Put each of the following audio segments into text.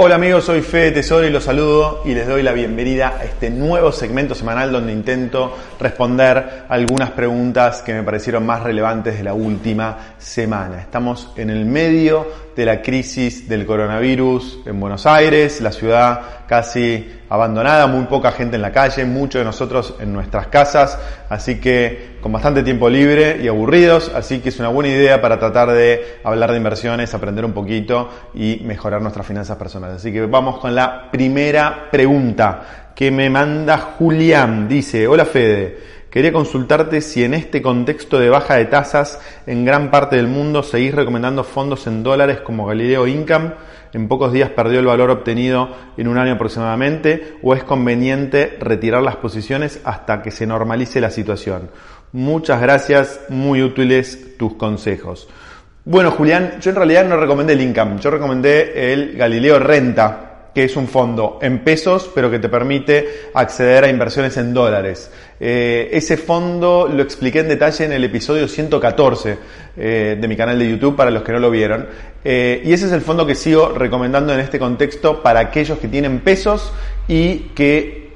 Hola amigos, soy Fede Tesoro y los saludo y les doy la bienvenida a este nuevo segmento semanal donde intento responder algunas preguntas que me parecieron más relevantes de la última semana. Estamos en el medio de la crisis del coronavirus en Buenos Aires, la ciudad casi abandonada, muy poca gente en la calle, muchos de nosotros en nuestras casas, así que con bastante tiempo libre y aburridos, así que es una buena idea para tratar de hablar de inversiones, aprender un poquito y mejorar nuestras finanzas personales. Así que vamos con la primera pregunta que me manda Julián. Dice, hola Fede. Quería consultarte si en este contexto de baja de tasas en gran parte del mundo seguís recomendando fondos en dólares como Galileo Income. En pocos días perdió el valor obtenido en un año aproximadamente o es conveniente retirar las posiciones hasta que se normalice la situación. Muchas gracias, muy útiles tus consejos. Bueno, Julián, yo en realidad no recomendé el Income, yo recomendé el Galileo Renta, que es un fondo en pesos, pero que te permite acceder a inversiones en dólares. Eh, ese fondo lo expliqué en detalle en el episodio 114 eh, de mi canal de YouTube para los que no lo vieron. Eh, y ese es el fondo que sigo recomendando en este contexto para aquellos que tienen pesos y que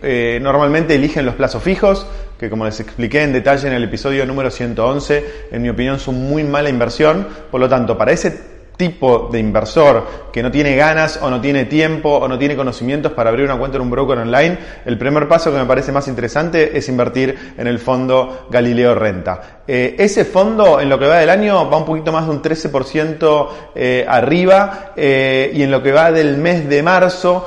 normalmente eligen los plazos fijos, que como les expliqué en detalle en el episodio número 111, en mi opinión son muy mala inversión. Por lo tanto, para ese tipo de inversor que no tiene ganas o no tiene tiempo o no tiene conocimientos para abrir una cuenta en un broker online, el primer paso que me parece más interesante es invertir en el fondo Galileo Renta. Eh, ese fondo en lo que va del año va un poquito más de un 13% eh, arriba eh, y en lo que va del mes de marzo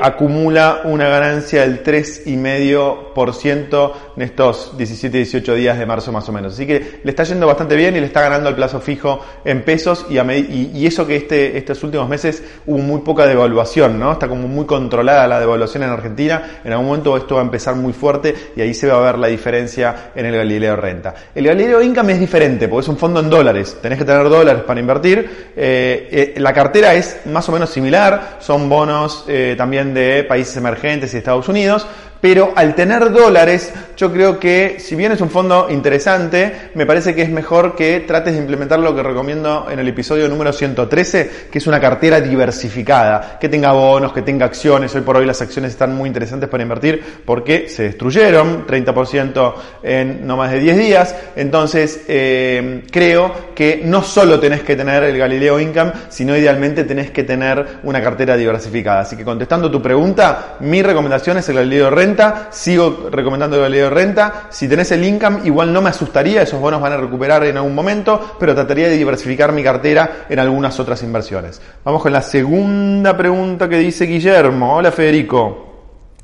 acumula una ganancia del 3,5% en estos 17-18 días de marzo más o menos. Así que le está yendo bastante bien y le está ganando el plazo fijo en pesos y, y, eso que este, estos últimos meses hubo muy poca devaluación, ¿no? Está como muy controlada la devaluación en Argentina. En algún momento esto va a empezar muy fuerte y ahí se va a ver la diferencia en el Galileo Renta. El Galileo Income es diferente porque es un fondo en dólares. Tenés que tener dólares para invertir. Eh, eh, la cartera es más o menos similar. Son bonos eh, también de países emergentes y Estados Unidos pero al tener dólares, yo creo que si bien es un fondo interesante, me parece que es mejor que trates de implementar lo que recomiendo en el episodio número 113, que es una cartera diversificada, que tenga bonos, que tenga acciones. Hoy por hoy las acciones están muy interesantes para invertir porque se destruyeron 30% en no más de 10 días. Entonces, eh, creo que no solo tenés que tener el Galileo Income, sino idealmente tenés que tener una cartera diversificada. Así que contestando tu pregunta, mi recomendación es el Galileo Renta sigo recomendando Galileo Renta. Si tenés el income, igual no me asustaría, esos bonos van a recuperar en algún momento, pero trataría de diversificar mi cartera en algunas otras inversiones. Vamos con la segunda pregunta que dice Guillermo. Hola Federico.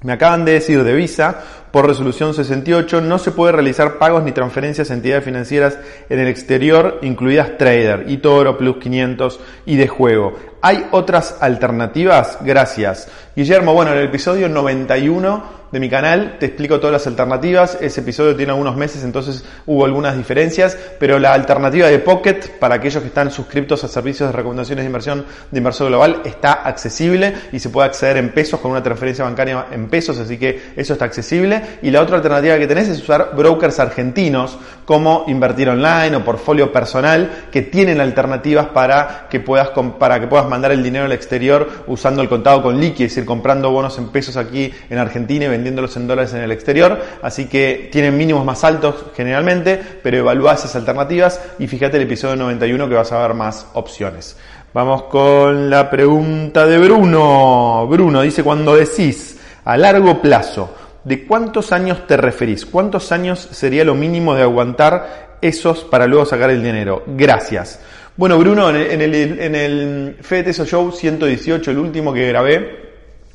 Me acaban de decir de Visa, por resolución 68, no se puede realizar pagos ni transferencias a entidades financieras en el exterior, incluidas Trader, Toro Plus 500 y de juego. ¿Hay otras alternativas? Gracias. Guillermo, bueno, en el episodio 91 de mi canal, te explico todas las alternativas. Ese episodio tiene algunos meses, entonces hubo algunas diferencias, pero la alternativa de Pocket, para aquellos que están suscriptos a servicios de recomendaciones de inversión de inversor global, está accesible y se puede acceder en pesos con una transferencia bancaria en pesos, así que eso está accesible. Y la otra alternativa que tenés es usar brokers argentinos como Invertir Online o Portfolio Personal, que tienen alternativas para que puedas, para que puedas mandar el dinero al exterior usando el contado con liqui, es decir, comprando bonos en pesos aquí en Argentina y vendiéndolos en dólares en el exterior, así que tienen mínimos más altos generalmente, pero evalúa esas alternativas y fíjate el episodio 91 que vas a ver más opciones. Vamos con la pregunta de Bruno. Bruno dice, cuando decís a largo plazo, ¿de cuántos años te referís? ¿Cuántos años sería lo mínimo de aguantar esos para luego sacar el dinero? Gracias. Bueno, Bruno, en el, en el, en Show 118, el último que grabé,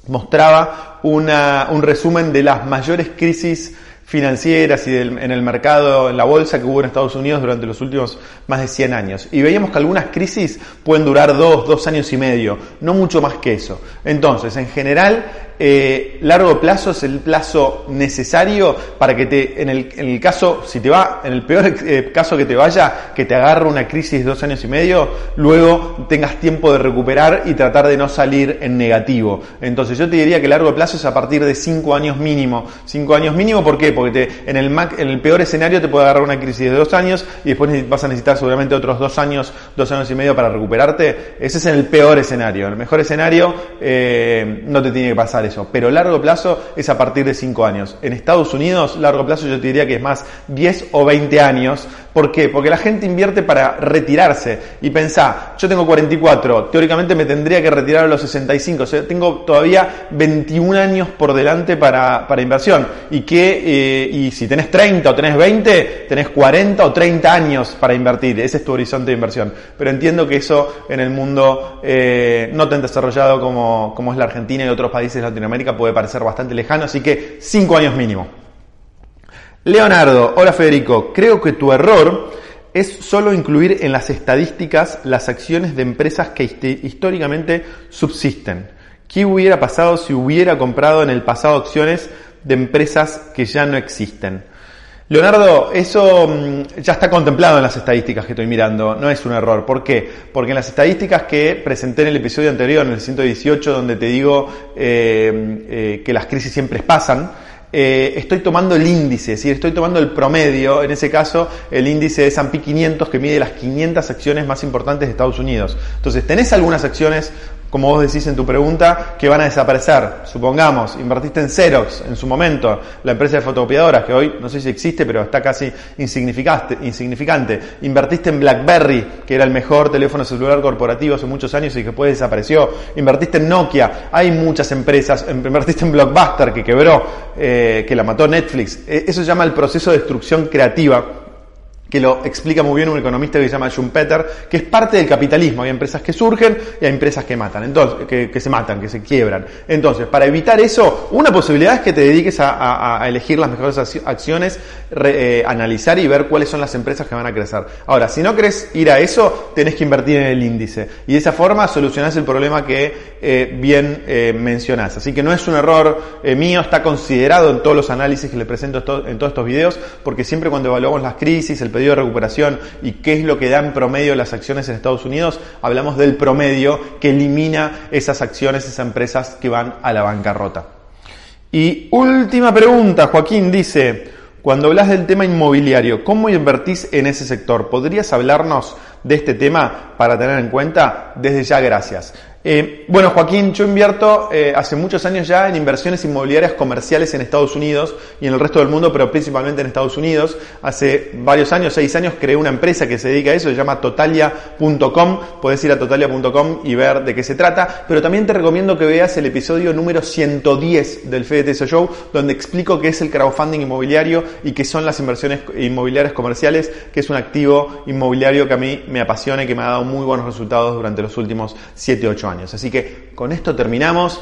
mostraba una, un resumen de las mayores crisis financieras y en el mercado, en la bolsa que hubo en Estados Unidos durante los últimos más de 100 años. Y veíamos que algunas crisis pueden durar dos, dos años y medio, no mucho más que eso. Entonces, en general, eh, largo plazo es el plazo necesario para que te, en el, en el caso, si te va, en el peor eh, caso que te vaya, que te agarre una crisis de dos años y medio, luego tengas tiempo de recuperar y tratar de no salir en negativo. Entonces yo te diría que largo plazo es a partir de cinco años mínimo. Cinco años mínimo, ¿por qué? Porque te, en, el, en el peor escenario te puede agarrar una crisis de dos años y después vas a necesitar seguramente otros dos años, dos años y medio para recuperarte. Ese es el peor escenario. En el mejor escenario eh, no te tiene que pasar eso. Pero largo plazo es a partir de cinco años. En Estados Unidos, largo plazo yo te diría que es más 10 o 20 años. ¿Por qué? Porque la gente invierte para retirarse. Y pensá, yo tengo 44, teóricamente me tendría que retirar a los 65. O sea, tengo todavía 21 años por delante para, para inversión. Y que, eh, y si tenés 30 o tenés 20, tenés 40 o 30 años para invertir. Ese es tu horizonte de inversión. Pero entiendo que eso en el mundo eh, no tan desarrollado como, como es la Argentina y otros países de Latinoamérica puede parecer bastante lejano. Así que 5 años mínimo. Leonardo, hola Federico, creo que tu error es solo incluir en las estadísticas las acciones de empresas que históricamente subsisten. ¿Qué hubiera pasado si hubiera comprado en el pasado acciones de empresas que ya no existen? Leonardo, eso mm, ya está contemplado en las estadísticas que estoy mirando, no es un error. ¿Por qué? Porque en las estadísticas que presenté en el episodio anterior, en el 118, donde te digo eh, eh, que las crisis siempre pasan, eh, estoy tomando el índice, es decir, estoy tomando el promedio, en ese caso el índice de S&P 500 que mide las 500 acciones más importantes de Estados Unidos. Entonces, tenés algunas acciones como vos decís en tu pregunta, que van a desaparecer. Supongamos, invertiste en Xerox en su momento, la empresa de fotocopiadoras, que hoy no sé si existe, pero está casi insignificante. Invertiste en BlackBerry, que era el mejor teléfono celular corporativo hace muchos años y que después desapareció. Invertiste en Nokia, hay muchas empresas. Invertiste en Blockbuster, que quebró, eh, que la mató Netflix. E, eso se llama el proceso de destrucción creativa que lo explica muy bien un economista que se llama Schumpeter, que es parte del capitalismo. Hay empresas que surgen y hay empresas que matan, entonces, que, se matan, que se quiebran. Entonces, para evitar eso, una posibilidad es que te dediques a, elegir las mejores acciones, eh, analizar y ver cuáles son las empresas que van a crecer. Ahora, si no querés ir a eso, tenés que invertir en el índice. Y de esa forma solucionás el problema que eh, bien eh, mencionás. Así que no es un error mío, está considerado en todos los análisis que le presento en todos estos videos, porque siempre cuando evaluamos las crisis, el pedido de recuperación y qué es lo que da en promedio las acciones en Estados Unidos, hablamos del promedio que elimina esas acciones, esas empresas que van a la bancarrota. Y última pregunta, Joaquín dice, cuando hablas del tema inmobiliario, ¿cómo invertís en ese sector? ¿Podrías hablarnos de este tema para tener en cuenta? Desde ya, gracias. Eh, bueno, Joaquín, yo invierto eh, hace muchos años ya en inversiones inmobiliarias comerciales en Estados Unidos y en el resto del mundo, pero principalmente en Estados Unidos. Hace varios años, seis años, creé una empresa que se dedica a eso, se llama totalia.com. Puedes ir a totalia.com y ver de qué se trata, pero también te recomiendo que veas el episodio número 110 del FDTS Show, donde explico qué es el crowdfunding inmobiliario y qué son las inversiones inmobiliarias comerciales, que es un activo inmobiliario que a mí me apasiona y que me ha dado muy buenos resultados durante los últimos 7-8 años. Así que con esto terminamos.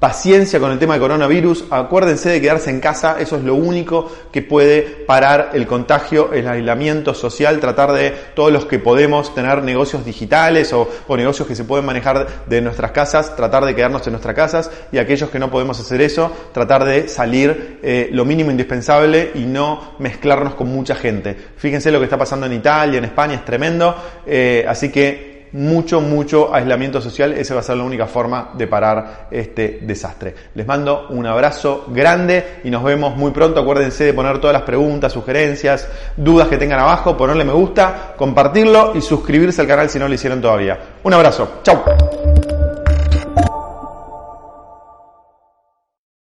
Paciencia con el tema de coronavirus. Acuérdense de quedarse en casa. Eso es lo único que puede parar el contagio, el aislamiento social. Tratar de todos los que podemos tener negocios digitales o, negocios que se pueden manejar de nuestras casas, tratar de quedarnos en nuestras casas. Y aquellos que no podemos hacer eso, tratar de salir eh, lo mínimo indispensable y no mezclarnos con mucha gente. Fíjense lo que está pasando en Italia, en España, es tremendo. Eh, así que mucho, mucho aislamiento social. Esa va a ser la única forma de parar este desastre. Les mando un abrazo grande y nos vemos muy pronto. Acuérdense de poner todas las preguntas, sugerencias, dudas que tengan abajo, ponerle me gusta, compartirlo y suscribirse al canal si no lo hicieron todavía. Un abrazo. Chau.